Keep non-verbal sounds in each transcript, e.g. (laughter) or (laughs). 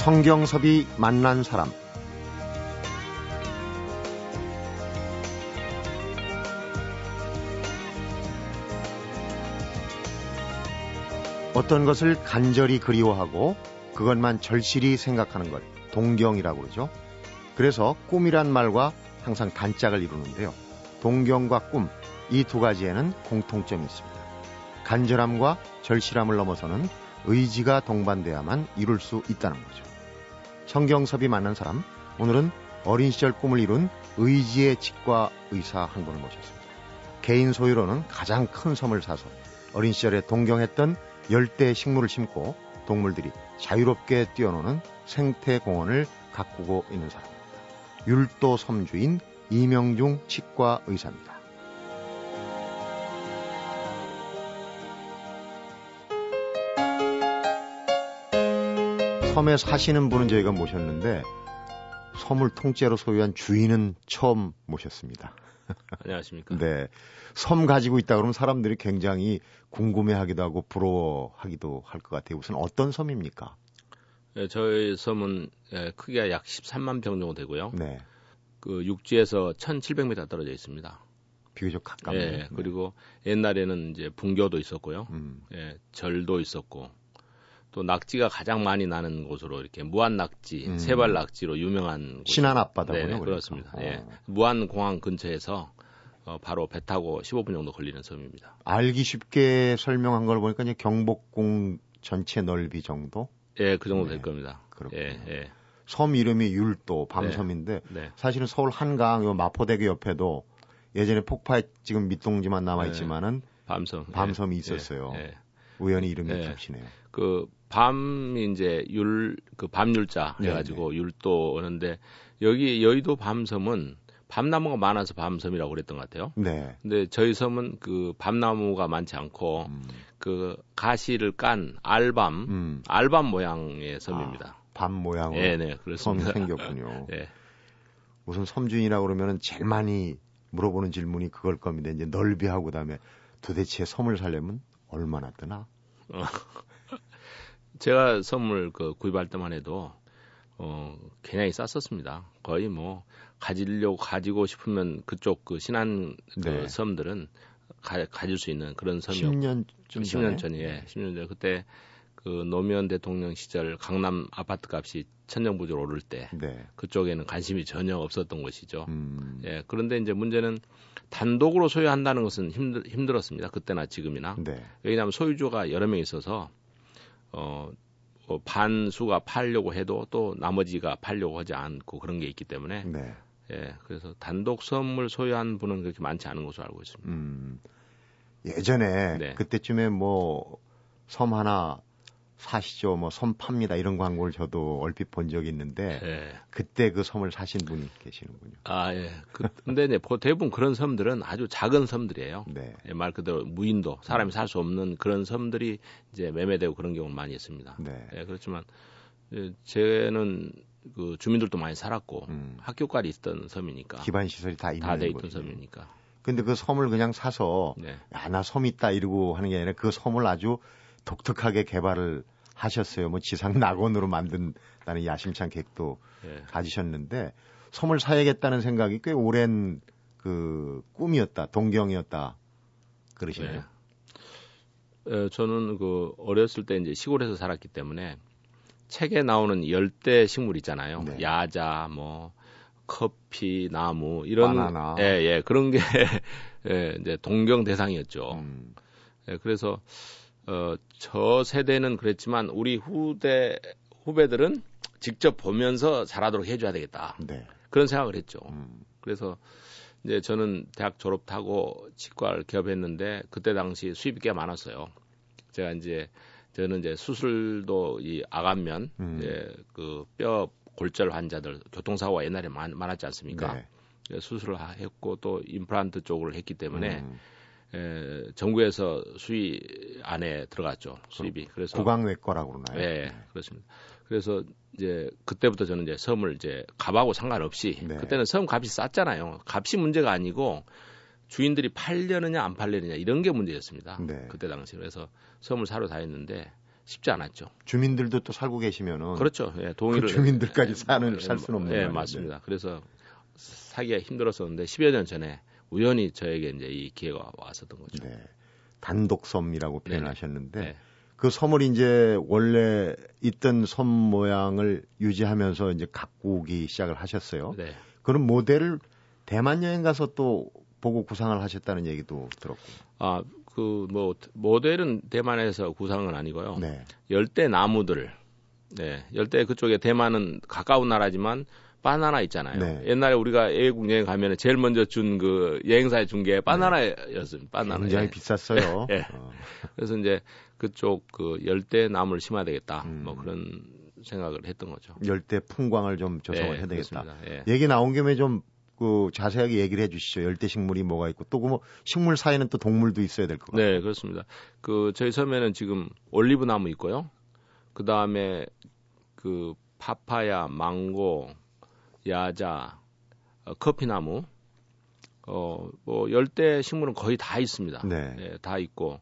성경섭이 만난 사람 어떤 것을 간절히 그리워하고 그것만 절실히 생각하는 걸 동경이라고 그러죠. 그래서 꿈이란 말과 항상 단짝을 이루는데요. 동경과 꿈, 이 두 가지에는 공통점이 있습니다. 간절함과 절실함을 넘어서는 의지가 동반돼야만 이룰 수 있다는 거죠. 성경섭이 만난 사람, 오늘은 어린 시절 꿈을 이룬 의지의 치과 의사 한 분을 모셨습니다. 개인 소유로는 가장 큰 섬을 사서 어린 시절에 동경했던 열대 식물을 심고 동물들이 자유롭게 뛰어노는 생태공원을 가꾸고 있는 사람입니다. 율도 섬주인 이명중 치과 의사입니다. 섬에 사시는 분은 저희가 모셨는데 섬을 통째로 소유한 주인은 처음 모셨습니다. 안녕하십니까. (laughs) 네. 섬 가지고 있다 그러면 사람들이 굉장히 궁금해하기도 하고 부러워하기도 할 것 같아요. 우선 어떤 섬입니까? 네, 저희 섬은 예, 크기가 약 13만 평 정도 되고요. 네. 그 육지에서 1,700m 떨어져 있습니다. 비교적 가깝네요. 예, 그리고 옛날에는 이제 분교도 있었고요. 음. 예, 절도 있었고 또 낙지가 가장 많이 나는 곳으로 이렇게 무안 낙지, 음. 세발 낙지로 유명한 신안 앞바다군요. 네, 그러니까. 그렇습니다. 어. 예. 무안 공항 근처에서 어, 바로 배 타고 15분 정도 걸리는 섬입니다. 알기 쉽게 설명한 걸 보니까 이제 경복궁 전체 넓이 정도? 예, 그 정도 네. 될 겁니다. 그렇군요. 예, 예. 섬 이름이 율도, 밤섬인데 네. 사실은 서울 한강 요 마포대교 옆에도 예전에 폭파에 지금 밑동지만 남아 네. 있지만은 밤섬. 밤섬이 예, 있었어요. 예, 예. 우연히 이름이 네. 붙이네요. 그 밤이 이제 율 그 밤율자 네, 해가지고 율도 오는데 여기 여의도 밤섬은 밤나무가 많아서 밤섬이라고 그랬던 것 같아요. 네. 근데 저희 섬은 그 밤나무가 많지 않고 음, 그 가시를 깐 알밤 음, 알밤 모양의 섬입니다. 밤 모양으로 예, 네, 섬이 그렇습니다. (laughs) 생겼군요. 예. 우선 섬주인이라고 그러면은 제일 많이 물어보는 질문이 그걸 겁니다. 이제 넓이하고 그다음에 도대체 섬을 살려면 얼마나 뜨나? 제가 선물 그 구입할 때만 해도 어 굉장히 쌌었습니다. 거의 뭐 가지려고 가지고 싶으면 그쪽 그 신안 그 네. 섬들은 가, 가질 수 있는 그런 섬이었고 10년쯤 10년 전이에 10년 전 그때 그 노무현 대통령 시절 강남 아파트 값이 천정부지로 오를 때 네. 그쪽에는 관심이 전혀 없었던 것이죠. 음, 예, 그런데 이제 문제는 단독으로 소유한다는 것은 힘들, 힘들었습니다. 그때나 지금이나. 네. 왜냐하면 소유주가 여러 명 있어서 어, 뭐 반수가 팔려고 해도 또 나머지가 팔려고 하지 않고 그런 게 있기 때문에 네. 예, 그래서 단독 섬을 소유한 분은 그렇게 많지 않은 것으로 알고 있습니다. 음, 예전에 네. 그때쯤에 뭐 섬 하나 사시죠, 뭐 섬 팝니다 이런 광고를 저도 얼핏 본 적이 있는데 예. 그때 그 섬을 사신 분이 계시는군요. 아, 예. 그, 근데 이제 보- 대부분 그런 섬들은 아주 작은 섬들이에요. 네. 예, 말 그대로 무인도, 사람이 살 수 없는 그런 섬들이 이제 매매되고 그런 경우는 많이 있습니다. 네. 예, 그렇지만 예, 제는 그 주민들도 많이 살았고 음, 학교까지 있던 섬이니까 기반 시설이 다 있는 다돼 있던. 섬이니까. 근데 그 섬을 그냥 사서 네. 야, 나섬 있다 이러고 하는 게 아니라 그 섬을 아주 독특하게 개발을 하셨어요. 뭐 지상 낙원으로 만든다는 야심찬 계획도 예. 가지셨는데 섬을 사야겠다는 생각이 꽤 오랜 그 꿈이었다, 동경이었다 그러시네요. 예, 저는 그 어렸을 때 이제 시골에서 살았기 때문에 책에 나오는 열대 식물 있잖아요. 네. 야자, 뭐 커피, 나무 이런 바나나. 예, 예, 그런 게 (laughs) 예, 이제 동경 대상이었죠. 음, 예, 그래서 어, 저 세대는 그랬지만 우리 후대 후배들은 직접 보면서 자라도록 해줘야 되겠다. 네. 그런 생각을 했죠. 음, 그래서 이제 저는 대학 졸업하고 치과를 개업했는데 그때 당시 수입이 꽤 많았어요. 제가 이제 저는 이제 수술도 이 아간면 음. 이제 그 뼈 골절 환자들 교통사고가 옛날에 많, 많았지 않습니까? 네. 예, 수술을 하- 했고 또 임플란트 쪽을 했기 때문에 음, 에, 정부에서 수위 안에 들어갔죠 수입이. 그래서 구강외과라고 그러나요? 예, 네. 그렇습니다. 그래서 이제 그때부터 저는 이제 섬을 이제 값하고 상관없이 네. 그때는 섬 값이 쌌잖아요. 값이 문제가 아니고 주인들이 팔려느냐 안 팔려느냐 이런 게 문제였습니다. 네. 그때 당시 그래서 섬을 사러 다녔는데 쉽지 않았죠. 주민들도 또 살고 계시면은 그렇죠. 예, 동의를 그 주민들까지 예, 사는 예, 살 수는 없는 예. 맞습니다. 그래서 사기가 힘들었었는데 10여 년 전에 우연히 저에게 이제 이 기회가 왔었던 거죠. 네. 단독섬이라고 네네. 표현하셨는데 네. 그 섬을 이제 원래 있던 섬 모양을 유지하면서 이제 가꾸기 시작을 하셨어요. 네. 그런 모델을 대만 여행 가서 또 보고 구상을 하셨다는 얘기도 들었고. 아, 그 뭐 모델은 대만에서 구상은 아니고요. 네. 열대 나무들. 네. 열대 그쪽에 대만은 가까운 나라지만 바나나 있잖아요. 네. 옛날에 우리가 외국 여행 가면 제일 먼저 준 그 여행사에 준 게 바나나였습니다. 바나나. 굉장히 예. 비쌌어요. (laughs) 예. 어, 그래서 이제 그쪽 그 열대 나무를 심어야 되겠다. 음. 뭐 그런 생각을 했던 거죠. 열대 풍광을 좀 조성을 예, 해야 되겠다. 예. 얘기 나온 김에 좀그 자세하게 얘기를 해주시죠. 열대 식물이 뭐가 있고 또그 뭐 식물 사이에는 또 동물도 있어야 될 것 같아요. 네, 그렇습니다. 그 저희 섬에는 지금 올리브 나무 있고요. 그 다음에 그 파파야, 망고, 야자, 어, 커피나무, 어, 뭐 열대 식물은 거의 다 있습니다. 네. 예, 다 있고,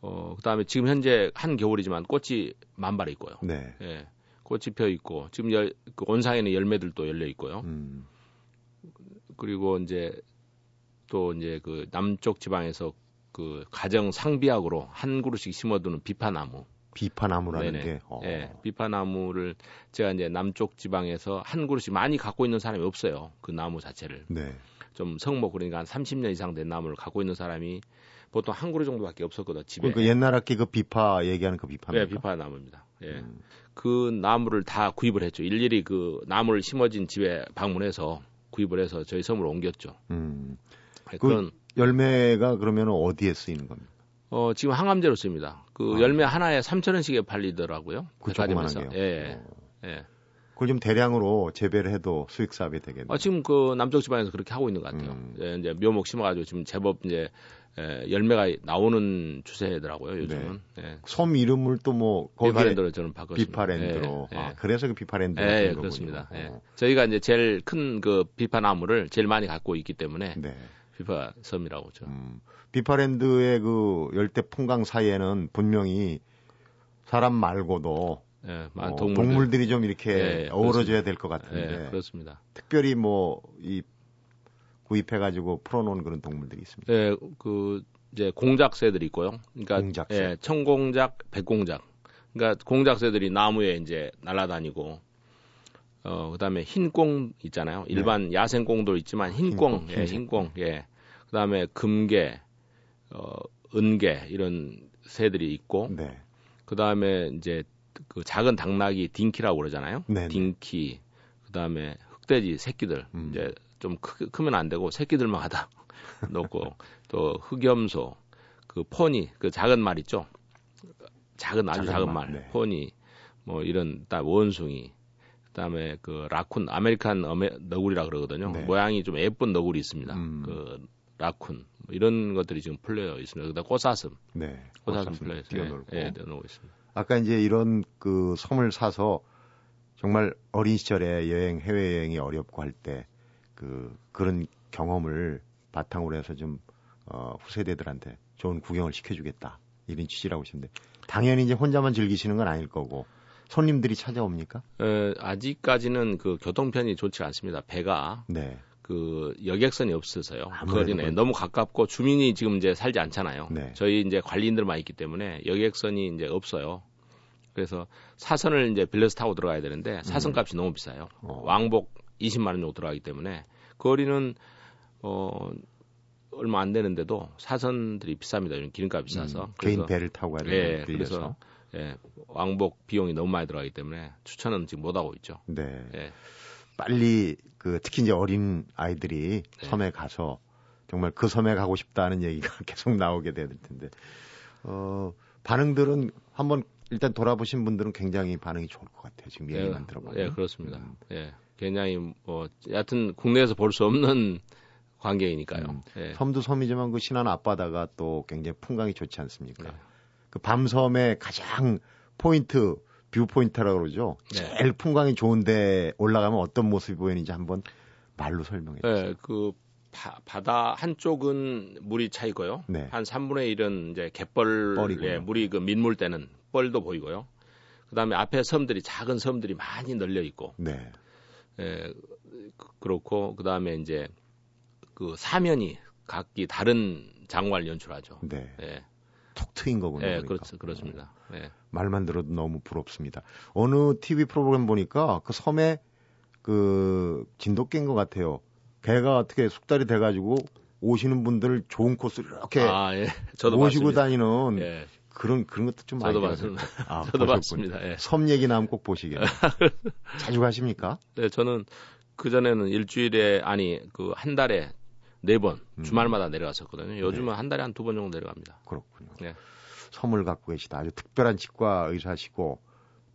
어, 그 다음에 지금 현재 한 겨울이지만 꽃이 만발해 있고요. 네. 예, 꽃이 펴 있고 지금 열, 그 온상에는 열매들도 열려 있고요. 음, 그리고 이제 또 이제 그 남쪽 지방에서 그 가정 상비약으로 한 그루씩 심어두는 비파나무. 비파나무라는 네네. 게. 어. 예, 비파나무를 제가 이제 남쪽 지방에서 한 그루씩 많이 갖고 있는 사람이 없어요. 그 나무 자체를. 네. 좀 성목 그러니까 한 30년 이상 된 나무를 갖고 있는 사람이 보통 한 그루 정도밖에 없었거든 집에. 그러니까 옛날 학기 그 비파 얘기하는 그 비파나무. 네, 비파 나무입니다. 예. 음. 그 나무를 다 구입을 했죠. 일일이 그 나무를 심어진 집에 방문해서 구입을 해서 저희 섬으로 옮겼죠. 음. 예, 그- 열매가 그러면 어디에 쓰이는 겁니까? 어, 지금 항암제로 씁니다. 그 아. 열매 하나에 3,000원씩에 팔리더라고요. 그. 조그만한 게. 예, 어. 예. 그걸 좀 대량으로 재배를 해도 수익 사업이 되겠네요. 어, 지금 그 남쪽 지방에서 그렇게 하고 있는 것 같아요. 음. 예, 이제 묘목 심어가지고 지금 제법 이제 에, 열매가 나오는 추세더라고요. 요즘은. 예. 섬 이름을 또 뭐 거기에 비파랜드로 저는 바꿨습니다. 비파랜드로. 예, 예. 아, 그래서 그 비파랜드. 예, 예, 그렇습니다. 예. 저희가 이제 제일 큰 그 비파나무를 제일 많이 갖고 있기 때문에 네. 비파 섬이라고 죠 음, 비파랜드의 그 열대 풍광 사이에는 분명히 사람 말고도 예, 어, 동물들. 동물들. 이좀 이렇게 예, 어우러져야 될 것 같은데 예, 그렇습니다. 특별히 뭐 이 구입해 가지고 풀어 놓은 그런 동물들이 있습니다. 예, 그 이제 공작새들이 있고요. 그러니까 공작새. 예, 청공작, 백공작. 그러니까 공작새들이 나무에 이제 날아다니고 어 그다음에 흰꽁 있잖아요. 일반 야생 꽁도 있지만 흰꽁, 흰꽁, 예. 흰꽁. 예. 그다음에 금개, 어 은개 이런 새들이 있고 네. 그다음에 이제 그 작은 당나귀 딩키라고 그러잖아요. 네네. 딩키. 그다음에 흑돼지 새끼들. 음. 이제 좀 크, 크면 안 되고 새끼들만 하다 (laughs) 놓고 또 흑염소, 그 pony, 그 작은 말 있죠. 작은 아주 작은 작은, 말, 말, 네. pony, 뭐 이런 딱 원숭이. 그다음에 그 raccoon, American 어메, 너구리라 그러거든요. 네. 모양이 좀 예쁜 너구리 있습니다. 음. 그 raccoon 뭐 이런 것들이 지금 풀려 있습니다. 그다음 꽃사슴, 네. 꽃사슴 꽃사슴 풀려 있어요. 예, 예, 넣어 있습니다. 아까 이제 이런 그 섬을 사서 정말 어린 시절에 여행 해외 여행이 어렵고 할 때 그 그런 경험을 바탕으로 해서 좀 어, 후세대들한테 좋은 구경을 시켜주겠다 이런 취지라고 하시는데 당연히 이제 혼자만 즐기시는 건 아닐 거고 손님들이 찾아옵니까? 에, 아직까지는 그 교통편이 좋지 않습니다. 배가 네, 그 여객선이 없어서요. 아무래도 거리네 그렇죠. 너무 가깝고 주민이 지금 이제 살지 않잖아요. 네. 저희 이제 관리인들만 있기 때문에 여객선이 이제 없어요. 그래서 사선을 이제 빌려서 타고 들어가야 되는데 사선 값이 너무 비싸요. 음. 어. 왕복 20만 원 정도 들어가기 때문에 거리는 어 얼마 안 되는데도 사선들이 비쌉니다. 이런 기름값 비싸서. 음, 개인 배를 타고 가야 되는 예, 빌려서. 그래서 예, 왕복 비용이 너무 많이 들어가기 때문에 추천은 지금 못 하고 있죠. 네. 예. 빨리 그 특히 이제 어린 아이들이 네. 섬에 가서 정말 그 섬에 가고 싶다는 얘기가 (laughs) 계속 나오게 돼야 될 텐데 어 반응들은 한번 일단 돌아보신 분들은 굉장히 반응이 좋을 것 같아요. 지금 얘기만 들어보면. 예, 그렇습니다. 음. 예, 굉장히 뭐 여하튼 국내에서 볼 수 없는 (laughs) 광경이니까요. 음. 예. 섬도 섬이지만 그 신안 앞바다가 또 굉장히 풍광이 좋지 않습니까? 네. 그 밤섬의 가장 포인트 view point라고 그러죠. 네. 제일 풍광이 좋은데 올라가면 어떤 모습이 보이는지 한번 말로 설명해 주세요. 예, 그 바, 바다 한쪽은 물이 차 있고요. 네. 한 3분의 1은 이제 갯벌에 뻘이군요. 물이 그 밀물 때는 뻘도 보이고요. 그다음에 앞에 섬들이 작은 섬들이 많이 널려 있고 네. 예, 그- 그렇고 그다음에 이제 그 사면이 각기 다른 장관을 연출하죠. 네. 예. 톡 트인 거군요. 예, 그러니까. 그렇, 그렇습니다. 예. 말만 들어도 너무 부럽습니다. 어느 TV 프로그램 보니까 그 섬에 그 진돗개인 것 같아요. 개가 어떻게 숙달이 돼가지고 오시는 분들 좋은 코스를 이렇게 아, 예. (laughs) 모시고 봤습니다. 다니는 예. 그런 그런 것도 좀 많이 봤습니다. (laughs) 아, 저도. 봤습니다. 예. 섬 얘기 나면 꼭 보시겠네요. (laughs) 자주 가십니까? 네, 저는 그 전에는 일주일에 아니 그 한 달에 네번 음. 주말마다 내려갔었거든요. 요즘은 한 달에 한 두 번 정도 내려갑니다. 그렇군요. 네. 섬을 갖고 계시다. 아주 특별한 치과 의사시고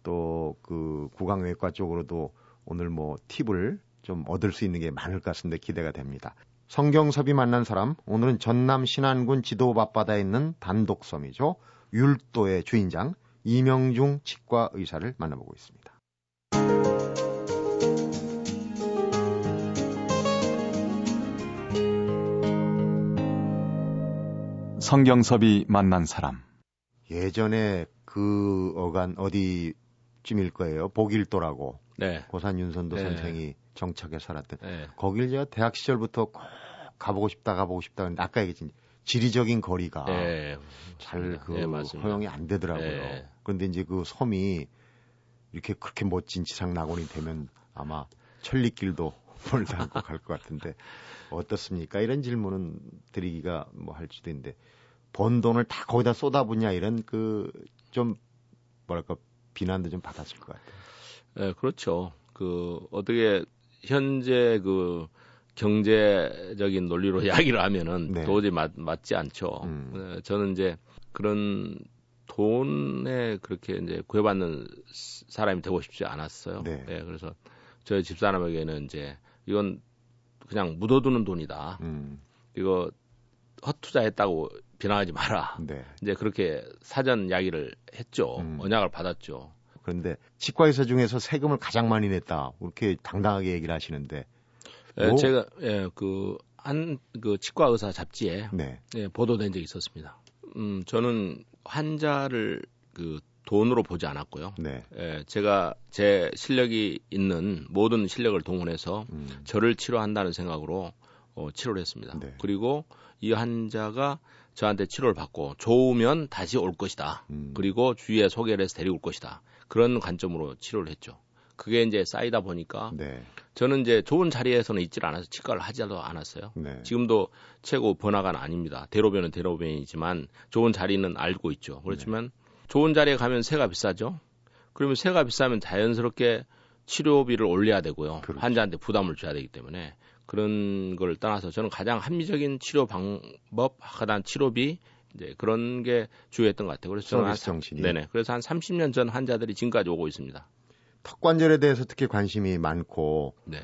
또 그 구강외과 쪽으로도 오늘 뭐 팁을 좀 얻을 수 있는 게 많을 것 같은데 기대가 됩니다. 성경섭이 만난 사람 오늘은 전남 신안군 지도 앞바다에 있는 단독섬이죠. 율도의 주인장 이명중 치과 의사를 만나보고 있습니다. 성경섭이 만난 사람. 예전에 그 어간 어디쯤일 거예요. 복일도라고 네. 고산 윤선도 네. 선생이 정착해 살았던 네. 거길 제가 대학 시절부터 꼭 가보고 싶다 가보고 싶다 했는데 아까 얘기했지 지리적인 거리가 네. 잘그 네. 허용이 안 되더라고요. 네. 그런데 이제 그 섬이 이렇게 그렇게 멋진 지상 낙원이 되면 아마 천리길도 (laughs) 멀지 않고 갈 것 같은데 어떻습니까? 이런 질문은 드리기가 뭐 할지도 있는데 번 돈을 다 거기다 쏟아붓냐 이런 그 좀 뭐랄까 비난도 좀 받았을 것 같아요. 네, 그렇죠. 그 어떻게 현재 그 경제적인 논리로 (laughs) 이야기를 하면은 네. 도저히 맞, 맞지 않죠. 음. 네, 저는 이제 그런 돈에 그렇게 이제 구애받는 스- 사람이 되고 싶지 않았어요. 네. 그래서 저희 집사람에게는 이제 이건 그냥 묻어두는 돈이다. 음, 이거 헛투자했다고 비난하지 마라. 네. 이제 그렇게 사전 이야기를 했죠. 음. 언약을 받았죠. 그런데 치과 의사 중에서 세금을 가장 많이 냈다. 이렇게 당당하게 얘기를 하시는데 예, 뭐? 제가 예, 그 한 그 치과 의사 잡지에 네. 예, 보도된 적이 있었습니다. 음, 저는 환자를 그 돈으로 보지 않았고요. 네. 예, 제가 제 실력이 있는 모든 실력을 동원해서 음, 저를 치료한다는 생각으로 어, 치료를 했습니다. 네. 그리고 이 환자가 저한테 치료를 받고 좋으면 다시 올 것이다. 음. 그리고 주위에 소개를 해서 데리고 올 것이다. 그런 관점으로 치료를 했죠. 그게 이제 쌓이다 보니까 네. 저는 이제 좋은 자리에서는 있질 않아서 치과를 하지도 않았어요. 네. 지금도 최고 번화가는 아닙니다. 대로변은 대로변이지만 좋은 자리는 알고 있죠. 그렇지만 좋은 자리에 가면 세가 비싸죠. 그러면 세가 비싸면 자연스럽게 치료비를 올려야 되고요. 그렇죠. 환자한테 부담을 줘야 되기 때문에 그런 걸 떠나서 저는 가장 합리적인 치료 방법, 하단 치료비 이제 그런 게 주요했던 것 같아요. 그래서 저는 정신이. 네네. 그래서 한 30년 전 환자들이 지금까지 오고 있습니다. 턱 관절에 대해서 특히 관심이 많고 네.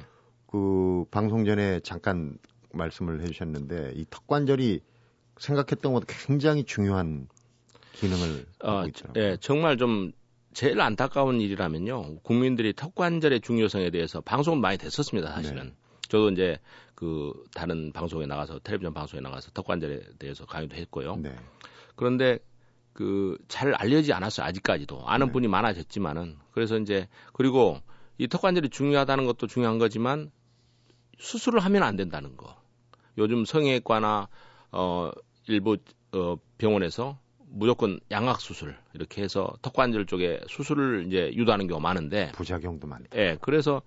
그 방송 전에 잠깐 말씀을 해주셨는데 이 턱 관절이 생각했던 것보다 굉장히 중요한 기능을 어, 하고 있더라고요. 예, 정말 좀 제일 안타까운 일이라면요. 국민들이 턱 관절의 중요성에 대해서 방송은 많이 됐었습니다, 사실은. 네. 저도 이제 그 다른 방송에 나가서 텔레비전 방송에 나가서 턱 관절에 대해서 강의도 했고요. 네. 그런데 그 잘 알려지지 않았어요, 아직까지도. 아는 네. 분이 많아졌지만은. 그래서 이제 그리고 이 턱 관절이 중요하다는 것도 중요한 거지만 수술을 하면 안 된다는 거. 요즘 성형외과나 어 일부 어 병원에서 무조건 양악 수술 이렇게 해서 턱관절 쪽에 수술을 이제 유도하는 경우가 많은데 부작용도 많다. 예, 그래서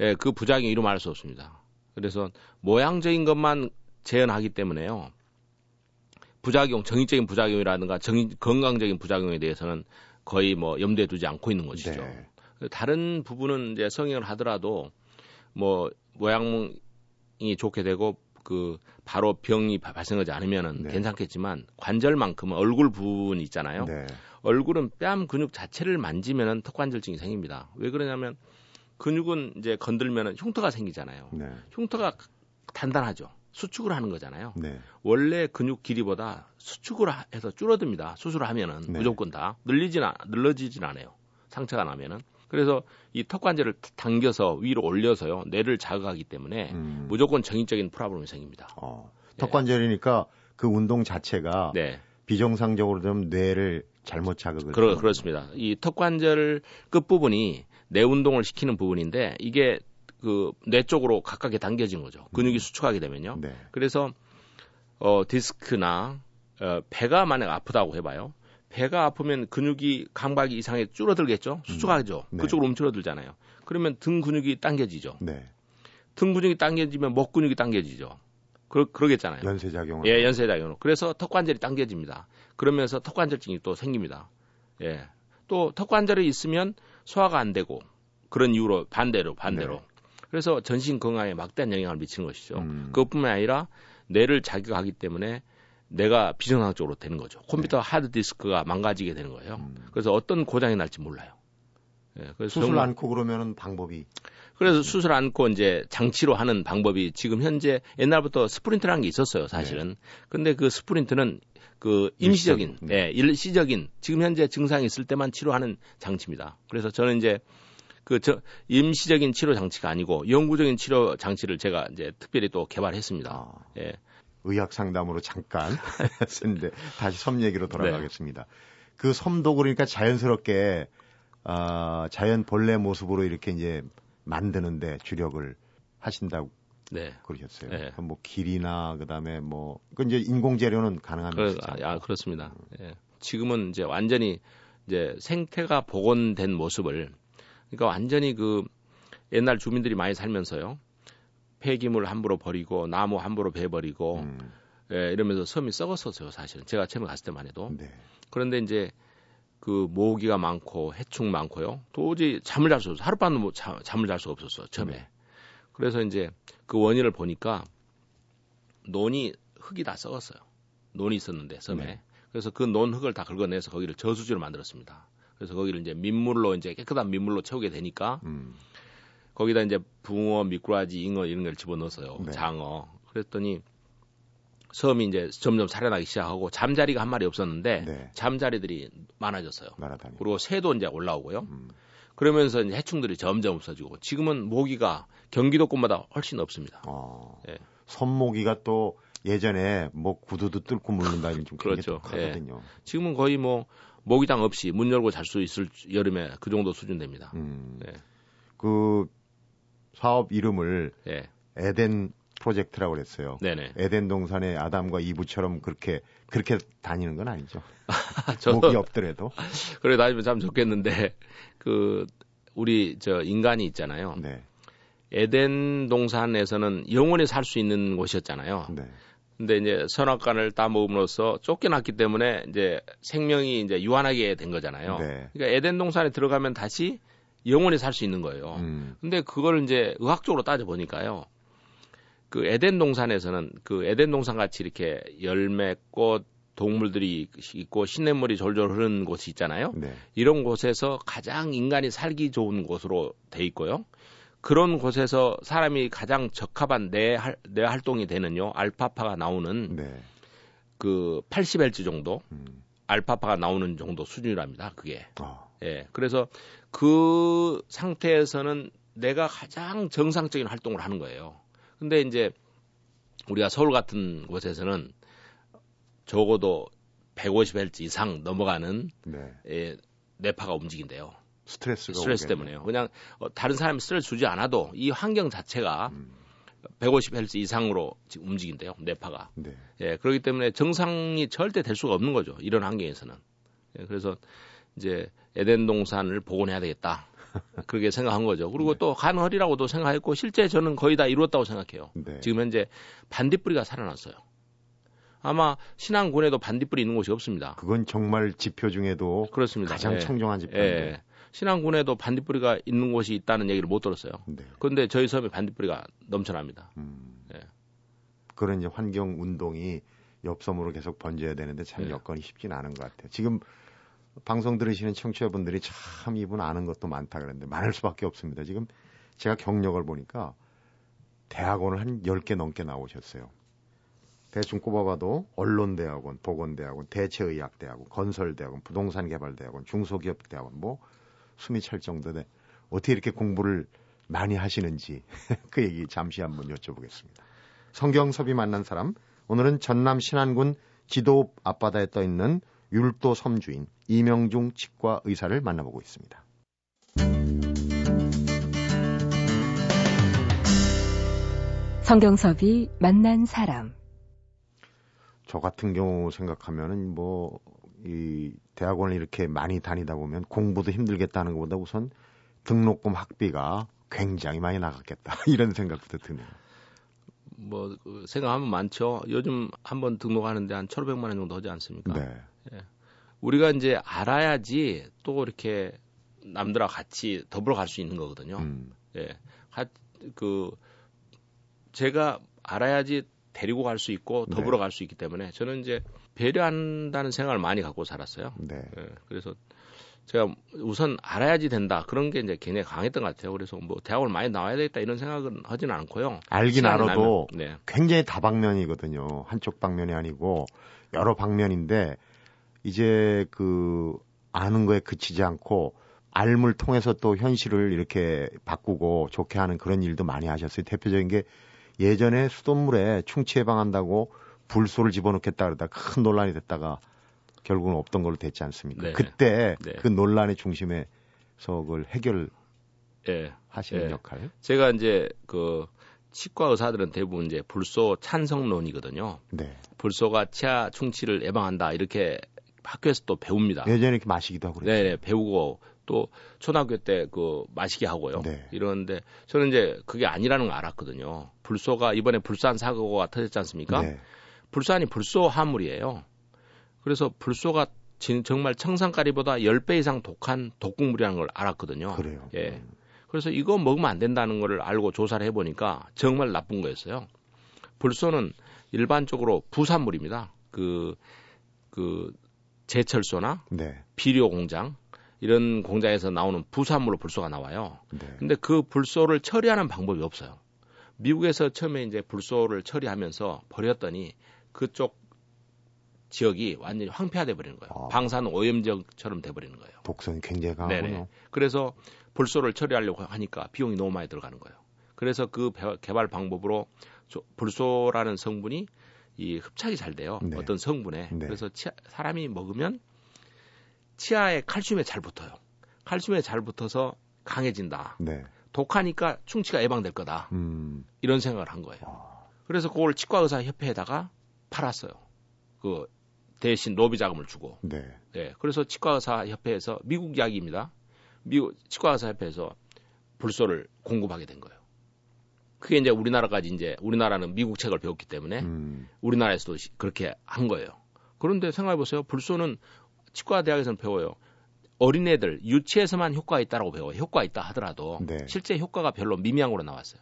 예, 그 부작용이 이루 말할 수 없습니다. 그래서 모양적인 것만 재현하기 때문에요. 부작용, 정의적인 부작용이라든가 정, 건강적인 부작용에 대해서는 거의 뭐 염두에 두지 않고 있는 것이죠. 네. 다른 부분은 이제 성형을 하더라도 뭐 모양이 좋게 되고 그 바로 병이 바- 발생하지 않으면은 네. 괜찮겠지만 관절만큼은 얼굴 부분 있잖아요. 네. 얼굴은 뺨 근육 자체를 만지면은 턱관절증이 생깁니다. 왜 그러냐면 근육은 이제 건들면은 흉터가 생기잖아요. 네. 흉터가 단단하죠. 수축을 하는 거잖아요. 네. 원래 근육 길이보다 수축을 하- 해서 줄어듭니다. 수술을 하면은 네. 무조건 다 늘리진 않, 늘러지진 않아요. 상처가 나면은 그래서 이 턱 관절을 당겨서 위로 올려서요 뇌를 자극하기 때문에 음. 무조건 정인적인 프라블럼이 생깁니다. 어. 턱 관절이니까 그 운동 자체가 네. 비정상적으로 좀 뇌를 잘못 자극을 그러, 그렇습니다. 이 턱 관절 끝 부분이 뇌 운동을 시키는 부분인데 이게 그 뇌 쪽으로 가깝게 당겨진 거죠. 근육이 음. 수축하게 되면요. 네. 그래서 어 디스크나 어, 배가 만약 아프다고 해봐요. 배가 아프면 근육이 강박이 이상에 줄어들겠죠. 수축하죠. 음. 네. 그쪽으로 움츠러들잖아요. 그러면 등 근육이 당겨지죠. 네. 등 근육이 당겨지면 목 근육이 당겨지죠. 그러, 그러겠잖아요. 연쇄작용으로. 예, 연쇄작용으로. 그래서 턱 관절이 당겨집니다. 그러면서 턱 관절증이 또 생깁니다. 예. 또 턱 관절이 있으면 소화가 안 되고 그런 이유로 반대로 반대로. 네. 그래서 전신 건강에 막대한 영향을 미치는 것이죠. 음. 그것뿐만 아니라 뇌를 자극하기 때문에 뇌가 비정상적으로 되는 거죠. 컴퓨터 네. 하드 디스크가 망가지게 되는 거예요. 음. 그래서 어떤 고장이 날지 몰라요. 예, 그래서 수술 정말, 않고 그러면은 방법이 그래서 수술 않고 이제 장치로 하는 방법이 지금 현재 옛날부터 splint라는 게 있었어요, 사실은. 네. 근데 그 스프린트는 그 임시적인, 네. 예, 일시적인 지금 현재 증상이 있을 때만 치료하는 장치입니다. 그래서 저는 이제 그 저 임시적인 치료 장치가 아니고 영구적인 치료 장치를 제가 이제 특별히 또 개발했습니다. 아, 예. 의학 상담으로 잠깐 (laughs) 했는데 다시 섬 얘기로 돌아가겠습니다. 네. 그 섬도 그러니까 자연스럽게 아, 자연 본래 모습으로 이렇게 이제 만드는데 주력을 하신다고 네. 그러셨어요. 네. 뭐 길이나 그다음에 뭐 그 이제 인공 재료는 가능합니다. 그, 아, 그렇습니다. 예. 지금은 이제 완전히 이제 생태가 복원된 모습을 그러니까 완전히 그 옛날 주민들이 많이 살면서요. 폐기물 함부로 버리고 나무 함부로 베버리고 음. 예, 이러면서 섬이 썩었었어요, 사실은. 제가 처음에 갔을 때만 해도. 네. 그런데 이제 그 모기가 많고 해충 많고요. 도저히 잠을 잘 수 없어. 하룻밤도 뭐 자, 잠을 잘 수가 없었어 처음에. 네. 그래서 이제 그 원인을 보니까 논이 흙이 다 썩었어요. 논이 있었는데 섬에. 네. 그래서 그 논 흙을 다 긁어내서 거기를 저수지로 만들었습니다. 그래서 거기를 이제 민물로 이제 깨끗한 민물로 채우게 되니까 음. 거기다 이제 붕어, 미꾸라지, 잉어 이런 걸 집어넣었어요. 네. 장어. 그랬더니 섬이 이제 점점 살아나기 시작하고 잠자리가 한 마리 없었는데 네. 잠자리들이 많아졌어요. 날아다니. 그리고 새도 이제 올라오고요. 음. 그러면서 이제 해충들이 점점 없어지고 지금은 모기가 경기도권마다 훨씬 없습니다. 어. 예. 섬모기가 또 예전에 뭐 구두도 뚫고 물는다 이런 좀 그렇죠. 하거든요. 예. 지금은 거의 뭐 모기당 없이 문 열고 잘 수 있을 여름에 그 정도 수준 됩니다. 음. 예. 그 사업 이름을 예. 에덴 프로젝트라고 그랬어요. 네네. 에덴 동산의 아담과 이브처럼 그렇게 그렇게 다니는 건 아니죠. (laughs) 저도, 목이 없더라도. (laughs) 그래 다니면 참 좋겠는데 그 우리 저 인간이 있잖아요. 네. 에덴 동산에서는 영원히 살 수 있는 곳이었잖아요. 네. 근데 이제 선악관을 따먹음으로써 쫓겨났기 때문에 이제 생명이 이제 유한하게 된 거잖아요. 네. 그러니까 에덴 동산에 들어가면 다시 영원히 살 수 있는 거예요. 음. 근데 그걸 이제 의학적으로 따져 보니까요. 그 에덴 동산에서는 그 에덴 동산 같이 이렇게 열매, 꽃, 동물들이 있고 시냇물이 졸졸 흐르는 곳이 있잖아요. 네. 이런 곳에서 가장 인간이 살기 좋은 곳으로 돼 있고요. 그런 곳에서 사람이 가장 적합한 뇌, 뇌 활동이 되는요. 알파파가 나오는 네. 그 80Hz 정도 음. 알파파가 나오는 정도 수준이랍니다. 그게. 어. 예. 그래서 그 상태에서는 내가 가장 정상적인 활동을 하는 거예요. 근데 이제 우리가 서울 같은 곳에서는 적어도 150Hz 이상 넘어가는 네. 예, 뇌파가 움직인대요. 스트레스가 스트레스 오겠네. 때문에요. 그냥 어, 다른 사람이 스트레스 주지 않아도 이 환경 자체가 음. 150Hz 이상으로 지금 움직인대요. 뇌파가. 네. 예, 그렇기 때문에 정상이 절대 될 수가 없는 거죠. 이런 환경에서는. 예, 그래서 이제 에덴 동산을 복원해야 되겠다. (laughs) 그렇게 생각한 거죠. 그리고 네. 또 가능하리라고도 생각했고 실제 저는 거의 다 이루었다고 생각해요. 네. 지금 현재 반딧불이가 살아났어요. 아마 신안군에도 반딧불이 있는 곳이 없습니다. 그건 정말 지표 중에도 그렇습니다. 가장 예. 청정한 지표인데. 예. 신안군에도 반딧불이가 있는 곳이 있다는 얘기를 못 들었어요. 네. 그런데 저희 섬에 반딧불이가 넘쳐납니다. 음. 예. 그런 이제 환경 운동이 옆 섬으로 계속 번져야 되는데 참 예. 여건이 쉽지는 않은 것 같아요. 지금 방송 들으시는 청취자분들이 참 이분 아는 것도 많다 그랬는데 많을 수밖에 없습니다. 지금 제가 경력을 보니까 대학원을 한 10개 넘게 나오셨어요. 대충 꼽아봐도 언론대학원, 보건대학원, 대체의학대학원, 건설대학원, 부동산개발대학원, 중소기업대학원 뭐 숨이 찰 정도인데 어떻게 이렇게 공부를 많이 하시는지 (laughs) 그 얘기 잠시 한번 여쭤보겠습니다. 성경섭이 만난 사람 오늘은 전남 신안군 지도 앞바다에 떠 있는 율도 섬주인 이명중 치과 의사를 만나보고 있습니다. 성경섭이 만난 사람. 저 같은 경우 생각하면은 뭐, 이 대학원을 이렇게 많이 다니다 보면 공부도 힘들겠다는 것보다 우선 등록금 학비가 굉장히 많이 나갔겠다. (laughs) 이런 생각부터 드네요. 뭐, 그 생각하면 많죠. 요즘 한번 등록하는데 한 1,500만 원 정도 하지 않습니까? 네. 예. 우리가 이제 알아야지 또 이렇게 남들하고 같이 더불어 갈 수 있는 거거든요. 음, 예. 하, 그, 제가 알아야지 데리고 갈 수 있고 더불어 네. 갈수 있기 때문에 저는 이제 배려한다는 생각을 많이 갖고 살았어요. 네. 예. 그래서 제가 우선 알아야지 된다. 그런 게 이제 굉장히 강했던 것 같아요. 그래서 뭐 대학을 많이 나와야 되겠다 이런 생각은 하지는 않고요. 알긴 알아도 네. 굉장히 다방면이거든요. 한쪽 방면이 아니고 여러 방면인데 이제 그 아는 거에 그치지 않고 알물 통해서 또 현실을 이렇게 바꾸고 좋게 하는 그런 일도 많이 하셨어요. 대표적인 게 예전에 수돗물에 충치 예방한다고 불소를 집어넣겠다 그러다 큰 논란이 됐다가 결국은 없던 걸로 됐지 않습니까? 네. 그때 네. 그 논란의 중심에 서 그걸 해결하시는 예. 역할. 제가 이제 그 치과 의사들은 대부분 이제 불소 찬성론이거든요. 네. 불소가 치아 충치를 예방한다 이렇게 학교에서 또 배웁니다. 예전에 이렇게 마시기도 하고 그랬죠. 네, 네, 배우고 또 초등학교 때 그 마시게 하고요. 네. 이러는데 저는 이제 그게 아니라는 걸 알았거든요. 불소가 이번에 불산 사고가 터졌지 않습니까? 네. 불산이 불소 화물이에요. 그래서 불소가 진- 정말 청산가리보다 10배 이상 독한 독극물이라는 걸 알았거든요. 그래요. 예. 그래서 이거 먹으면 안 된다는 거를 알고 조사를 해보니까 정말 나쁜 거였어요. 불소는 일반적으로 부산물입니다. 그, 그, 제철소나 네. 비료 공장, 이런 공장에서 나오는 부산물로 불소가 나와요. 네. 근데 그 불소를 처리하는 방법이 없어요. 미국에서 처음에 이제 불소를 처리하면서 버렸더니 그쪽 지역이 완전히 황폐화돼 버리는 거예요. 아. 방사능 오염 지역처럼 돼 버리는 거예요. 독성이 굉장히 강하군요. 네네. 그래서 불소를 처리하려고 하니까 비용이 너무 많이 들어가는 거예요. 그래서 그 배- 개발 방법으로 조- 불소라는 성분이 이 흡착이 잘 돼요. 네. 어떤 성분에. 네. 그래서 치아- 사람이 먹으면 치아에 칼슘에 잘 붙어요. 칼슘에 잘 붙어서 강해진다. 네. 독하니까 충치가 예방될 거다. 음. 이런 생각을 한 거예요. 아. 그래서 그걸 치과의사 협회에다가 팔았어요. 그 대신 로비 자금을 주고. 네. 예. 그래서 치과의사 협회에서 미국 이야기입니다. 미국 치과의사 협회에서 불소를 공급하게 된 거예요. 그게 이제 우리나라까지 이제 우리나라는 미국 책을 배웠기 때문에 음. 우리나라에서도 시- 그렇게 한 거예요. 그런데 생각해 보세요. 불소는 치과 대학에서는 배워요. 어린애들 유치에서만 효과가 있다라고 배워요. 효과 있다 하더라도 네. 실제 효과가 별로 미미한으로 나왔어요.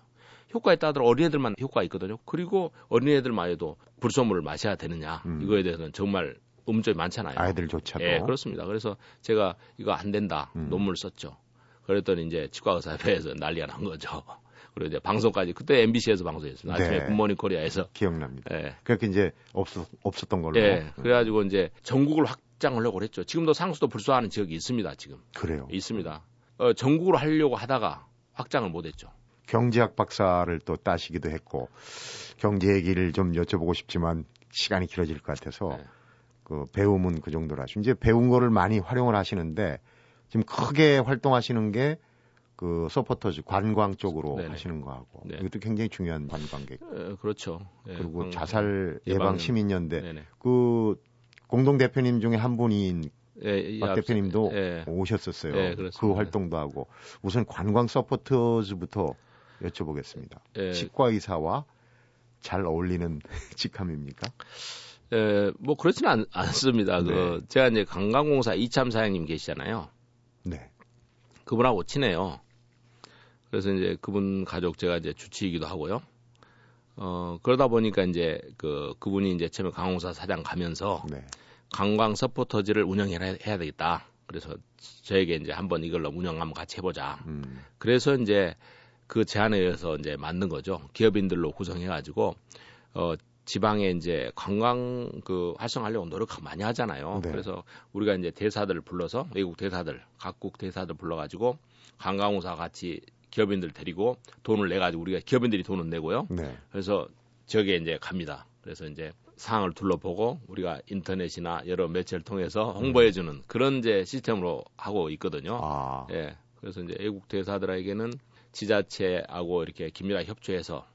효과 있다 하더라도 어린애들만 효과 있거든요. 그리고 어린애들만 해도 불소물을 마셔야 되느냐 음. 이거에 대해서는 정말 의문점이 많잖아요. 아이들조차도. 예, 그렇습니다. 그래서 제가 이거 안 된다 음. 논문을 썼죠. 그랬더니 이제 치과의사협회에서 난리가 난 거죠. (laughs) 그리고 이제 방송까지 그때 MBC에서 방송했습니다. 아침에 네. 굿모닝 코리아에서. 기억납니다. 예. 그렇게 이제 없었, 없었던 걸로. 예. 그래가지고 이제 전국을 확장하려고 그랬죠. 지금도 상수도 불소하는 지역이 있습니다. 지금 그래요. 있습니다. 어, 전국으로 하려고 하다가 확장을 못했죠. 경제학 박사를 또 따시기도 했고 경제 얘기를 좀 여쭤보고 싶지만 시간이 길어질 것 같아서 네. 그 배움은 그 하시고 이제 배운 거를 많이 활용을 하시는데 지금 크게 활동하시는 게 그 서포터즈 관광 쪽으로 네네. 하시는 거하고 네. 이것도 굉장히 중요한 관광객 예, 그렇죠. 예, 그리고 관- 자살 예방- 시민연대 네네. 그 공동 대표님 중에 한 분인 예, 이박 앞서- 대표님도 예. 오셨었어요. 네, 그렇습니다. 그 활동도 하고 우선 관광 서포터즈부터 여쭤보겠습니다. 예, 치과 의사와 잘 어울리는 (laughs) 직함입니까? 예, 뭐 그렇지는 않, 않습니다. 그 네. 제가 이제 관광공사 이참 사장님 계시잖아요. 네. 그분하고 친해요. 그래서 이제 그분 가족 제가 이제 주치이기도 하고요. 어, 그러다 보니까 이제 그, 그분이 이제 처음에 강공사 사장 가면서 네. 관광 서포터즈를 운영해야 해야 되겠다. 그래서 저에게 이제 한번 이걸로 운영 한번 같이 해보자. 음. 그래서 이제 그 제안에 의해서 이제 만든 거죠. 기업인들로 구성해가지고 어 지방에 이제 관광 그 활성화하려고 노력 많이 하잖아요. 네. 그래서 우리가 이제 대사들 불러서 외국 대사들, 각국 대사들 불러가지고 관광공사 같이 기업인들 데리고 돈을 내 가지고 우리가 기업인들이 돈을 내고요. 네. 그래서 저기에 이제 갑니다. 그래서 이제 상황을 둘러보고 우리가 인터넷이나 여러 매체를 통해서 홍보해주는 그런 이제 시스템으로 하고 있거든요. 아, 예. 그래서 이제 외국 대사들에게는 지자체하고 이렇게 긴밀하게 협조해서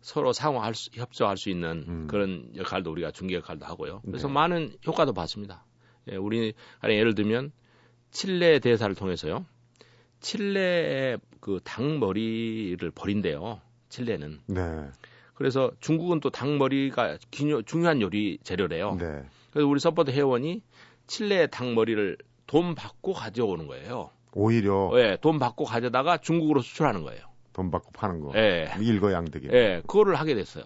서로 상호할 수, 협조할 수 있는 음. 그런 역할도 우리가 중개 역할도 하고요. 그래서 네. 많은 효과도 봤습니다. 예, 우리 아니 예를 들면 칠레 대사를 통해서요. 칠레의 그 닭머리를 버린대요. 칠레는. 네. 그래서 중국은 또 닭머리가 기뇨- 중요한 요리 재료래요. 네. 그래서 우리 서포터 회원이 칠레 닭머리를 돈 받고 가져오는 거예요. 오히려 예, 돈 받고 가져다가 중국으로 수출하는 거예요. 돈 받고 파는 거. 예, 일거양득이. 예, 그거를 하게 됐어요.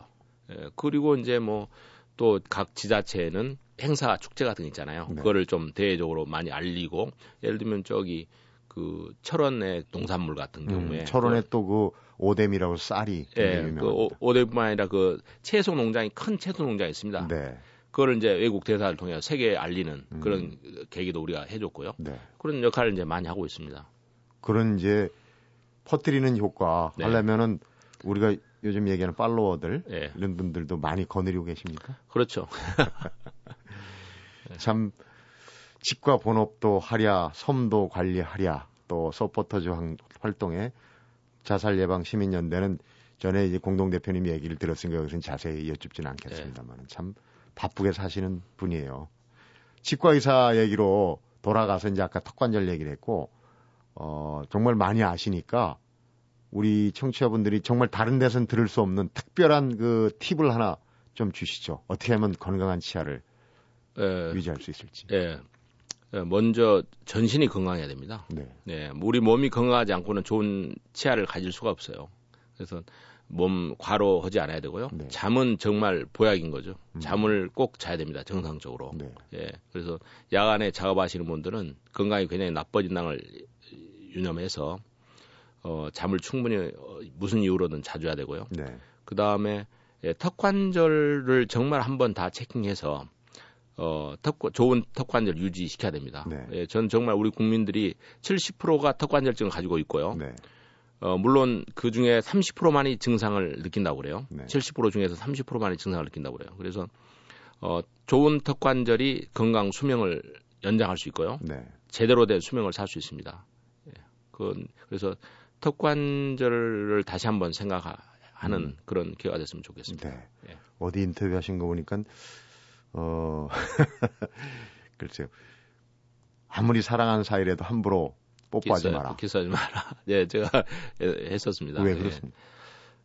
예, 그리고 이제 뭐 또 각 지자체에는 행사 축제 같은 거 있잖아요. 네. 그거를 좀 대외적으로 많이 알리고 예를 들면 저기 그 철원의 농산물 같은 경우에 음, 철원에 또그 오뎀이라고 쌀이 그, 예, 그. 오- 오대뿐만 아니라 그 채소 농장이 큰 채소 농장이 있습니다. 네. 그거를 이제 외국 대사를 통해서 세계에 알리는 음. 그런 계기도 우리가 해줬고요. 네. 그런 역할을 이제 많이 하고 있습니다. 그런 이제 퍼뜨리는 효과 네. 하려면은 우리가 요즘 얘기하는 팔로워들 예, 이런 분들도 많이 거느리고 계십니까? 그렇죠. (laughs) 참 직과 본업도 하랴, 섬도 관리하랴, 또 서포터즈 활- 활동에 자살 예방 시민연대는 전에 이제 공동 대표님 얘기를 들었으니까 여기서 자세히 여쭙지는 않겠습니다만 참 바쁘게 사시는 분이에요. 치과 의사 얘기로 돌아가서 이제 아까 턱관절 얘기를 했고 어 정말 많이 아시니까 우리 청취자분들이 정말 다른 데선 들을 수 없는 특별한 그 팁을 하나 좀 주시죠. 어떻게 하면 건강한 치아를 예, 유지할 수 있을지. 예. 예, 먼저 전신이 건강해야 됩니다. 네. 네, 우리 몸이 건강하지 않고는 좋은 치아를 가질 수가 없어요. 그래서 몸 과로하지 않아야 되고요. 네. 잠은 정말 보약인 거죠. 음. 잠을 꼭 자야 됩니다. 정상적으로. 네. 예, 그래서 야간에 작업하시는 분들은 건강이 굉장히 나빠진다는 걸 유념해서 어, 잠을 충분히 어, 무슨 이유로든 자줘야 되고요. 네. 그 다음에 예, 턱 관절을 정말 한번 다 체킹해서 어, 턱, 좋은 턱 관절 유지시켜야 됩니다. 네. 예, 저는 정말 우리 국민들이 70%가 턱 관절증을 가지고 있고요. 네. 어, 물론 그 중에 30%만이 증상을 느낀다고 그래요. 네. 70% 중에서 30%만이 증상을 느낀다고 그래요. 그래서 어, 좋은 턱 관절이 건강 수명을 연장할 수 있고요. 네. 제대로 된 수명을 살 수 있습니다. 예. 그 그래서 턱 관절을 다시 한번 생각하는 음. 그런 기회가 됐으면 좋겠습니다. 네. 예. 어디 인터뷰하신 거 보니까 어 (laughs) 글쎄요. 아무리 사랑하는 사이라도 함부로 뽀뽀하지 키스- 마라. 키스하지 마라. (laughs) 예, 제가 예, 했었습니다. 왜 예. 그렇습니까?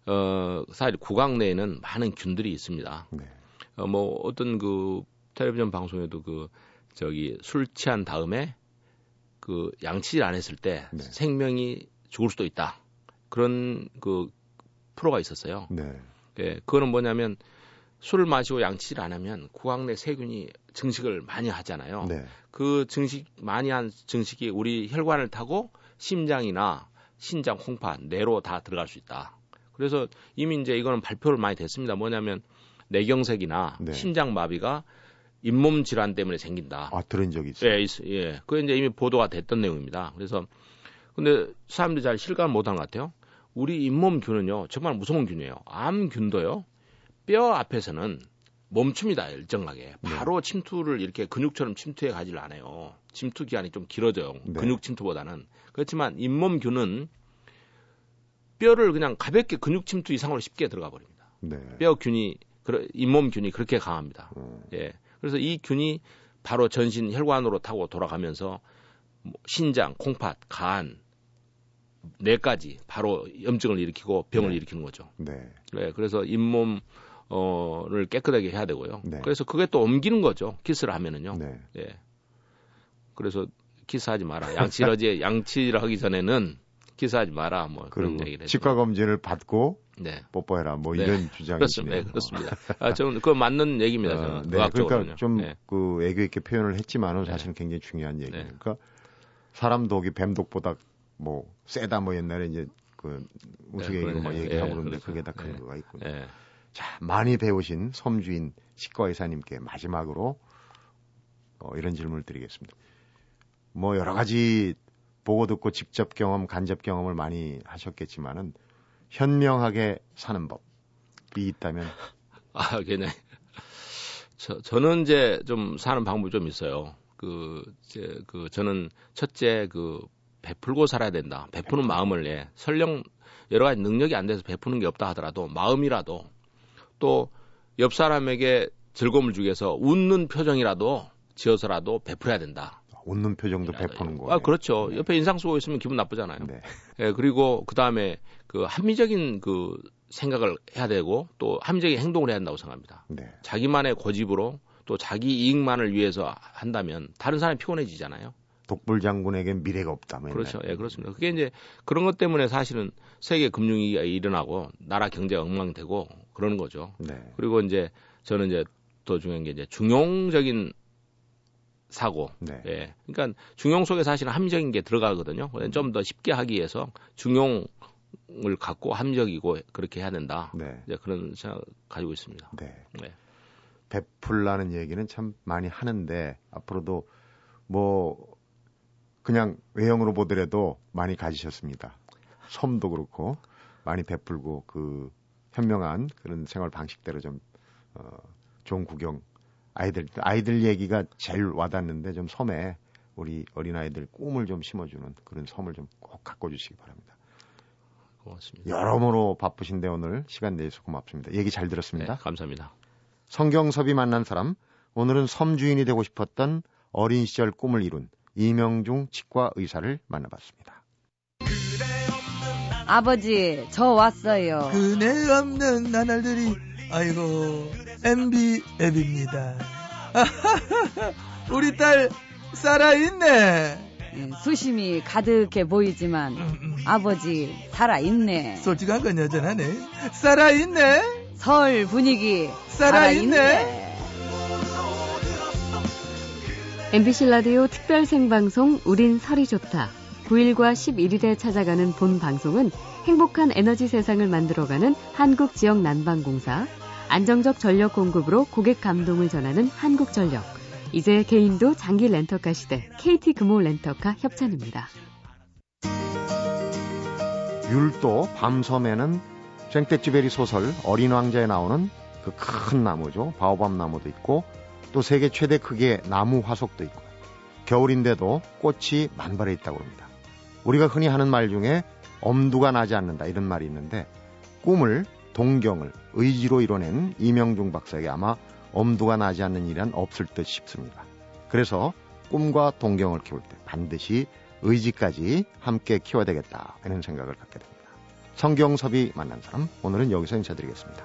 어, 사실 구강 내에는 많은 균들이 있습니다. 네. 어, 뭐 어떤 그 텔레비전 방송에도 그 저기 술 취한 다음에 그 양치질 안 했을 때 네. 생명이 죽을 수도 있다. 그런 그 프로가 있었어요. 네. 예, 그거는 뭐냐면 술을 마시고 양치질 안 하면 구강 내 세균이 증식을 많이 하잖아요. 네. 그 증식 많이 한 증식이 우리 혈관을 타고 심장이나 신장, 콩팥, 뇌로 다 들어갈 수 있다. 그래서 이미 이제 이거는 발표를 많이 됐습니다. 뭐냐면 뇌경색이나 네. 심장 마비가 잇몸 질환 때문에 생긴다. 아 들은 적이 있어요. 예, 있, 예. 그게 이제 이미 보도가 됐던 내용입니다. 그래서 근데 사람들이 잘 실감 못 하는 것 같아요. 우리 잇몸 균은요, 정말 무서운 균이에요. 암균도요, 뼈 앞에서는 멈춥니다, 일정하게. 네. 바로 침투를 이렇게 근육처럼 침투해 가지를 않아요. 침투 기간이 좀 길어져요. 네. 근육 침투보다는. 그렇지만 잇몸균은 뼈를 그냥 가볍게 근육 침투 이상으로 쉽게 들어가 버립니다. 네. 뼈균이, 잇몸균이 그렇게 강합니다. 어, 예. 그래서 이 균이 바로 전신 혈관으로 타고 돌아가면서 뭐 신장, 콩팥, 간, 뇌까지 바로 염증을 일으키고 병을 네. 일으키는 거죠. 네. 네, 그래서 잇몸 어를 깨끗하게 해야 되고요. 네. 그래서 그게 또 옮기는 거죠. 키스를 하면은요. 네. 예. 그래서 키스하지 마라. 양치러지 (laughs) 양치를 하기 전에는 키스하지 마라. 뭐 그런 얘기를 치과 했죠. 검진을 받고 네. 뽀뽀해라. 뭐 네. 이런 주장이시네요. 그렇습니다. 네, 그렇습니다. 아, 저는 그거 맞는 얘기입니다. 어, 저는 네, 의학적으로는요. 그러니까 좀 네. 그 애교 있게 표현을 했지만은 네. 사실은 굉장히 중요한 얘기예요. 네. 그러니까 사람 독이 뱀 독보다 뭐 세다 뭐 옛날에 이제 그 우스갯소리 뭐 그러네요. 얘기하고 예, 그러는데. 그게 다 예. 근거가 있군요. 예. 자, 많이 배우신 섬주인 치과 의사님께 마지막으로 어, 이런 질문을 드리겠습니다. 뭐 여러 가지 보고 듣고 직접 경험, 간접 경험을 많이 하셨겠지만은 현명하게 사는 법이 있다면 (laughs) 아, 걔네. 저, 저는 이제 좀 사는 방법이 좀 있어요. 그, 이제, 그, 저는 첫째, 그, 베풀고 살아야 된다. 베푸는 마음을, 예. 설령 여러 가지 능력이 안 돼서 베푸는 게 없다 하더라도 마음이라도 또 옆 사람에게 즐거움을 주기 위해서 웃는 표정이라도 지어서라도 베풀어야 된다. 웃는 표정도 베푸는 거. 아, 그렇죠. 네. 옆에 인상 쓰고 있으면 기분 나쁘잖아요. 네. 예, 그리고 그 다음에 그 합리적인 그 생각을 해야 되고 또 합리적인 행동을 해야 한다고 생각합니다. 네. 자기만의 고집으로 또 자기 이익만을 위해서 한다면 다른 사람이 피곤해지잖아요. 독불 장군에게 미래가 없다면. 그렇죠. 예, 그렇습니다. 그게 이제 그런 것 때문에 사실은 세계 금융위기가 일어나고 나라 경제가 엉망되고 그러는 거죠. 네. 그리고 이제 저는 이제 더 중요한 게 이제 중용적인 사고. 네. 예. 그러니까 중용 속에 사실은 합리적인 게 들어가거든요. 좀 더 쉽게 하기 위해서 중용을 갖고 합리적이고 그렇게 해야 된다. 네. 이제 그런 생각 가지고 있습니다. 네. 네. 베풀라는 얘기는 참 많이 하는데 앞으로도 뭐 그냥 외형으로 보더라도 많이 가지셨습니다. 섬도 그렇고 많이 베풀고 그 현명한 그런 생활 방식대로 좀 어, 좋은 구경 아이들 아이들 얘기가 제일 와닿는데 좀 섬에 우리 어린 아이들 꿈을 좀 심어주는 그런 섬을 좀 꼭 갖고 주시기 바랍니다. 고맙습니다. 여러모로 바쁘신데 오늘 시간 내주셔서 고맙습니다. 얘기 잘 들었습니다. 네, 감사합니다. 성경섭이 만난 사람 오늘은 섬 주인이 되고 싶었던 어린 시절 꿈을 이룬 이명중 치과 의사를 만나봤습니다. 아버지, 저 왔어요. 그네 없는 나날들이 아이고 MB 앱입니다. (laughs) 우리 딸 살아있네. 예, 수심이 가득해 보이지만 음, 음. 아버지 살아있네. 솔직한 건 여전하네. 살아있네. 설 분위기 살아있네. 살아있네. MBC 라디오 특별 생방송 우린 설이 좋다. 9일과 11일에 찾아가는 본 방송은 행복한 에너지 세상을 만들어가는 한국 지역 난방공사, 안정적 전력 공급으로 고객 감동을 전하는 한국전력, 이제 개인도 장기 렌터카 시대 KT 금호 렌터카 협찬입니다. 율도 밤섬에는 생떼찌베리 소설 어린 왕자에 나오는 그 큰 나무죠. 바오밤 나무도 있고 또 세계 최대 크기의 나무 화석도 있고 겨울인데도 꽃이 만발해 있다고 합니다. 우리가 흔히 하는 말 중에 엄두가 나지 않는다 이런 말이 있는데 꿈을 동경을 의지로 이뤄낸 이명중 박사에게 아마 엄두가 나지 않는 일은 없을 듯 싶습니다. 그래서 꿈과 동경을 키울 때 반드시 의지까지 함께 키워야 되겠다 이런 생각을 갖게 됩니다. 성경섭이 만난 사람 오늘은 여기서 인사드리겠습니다.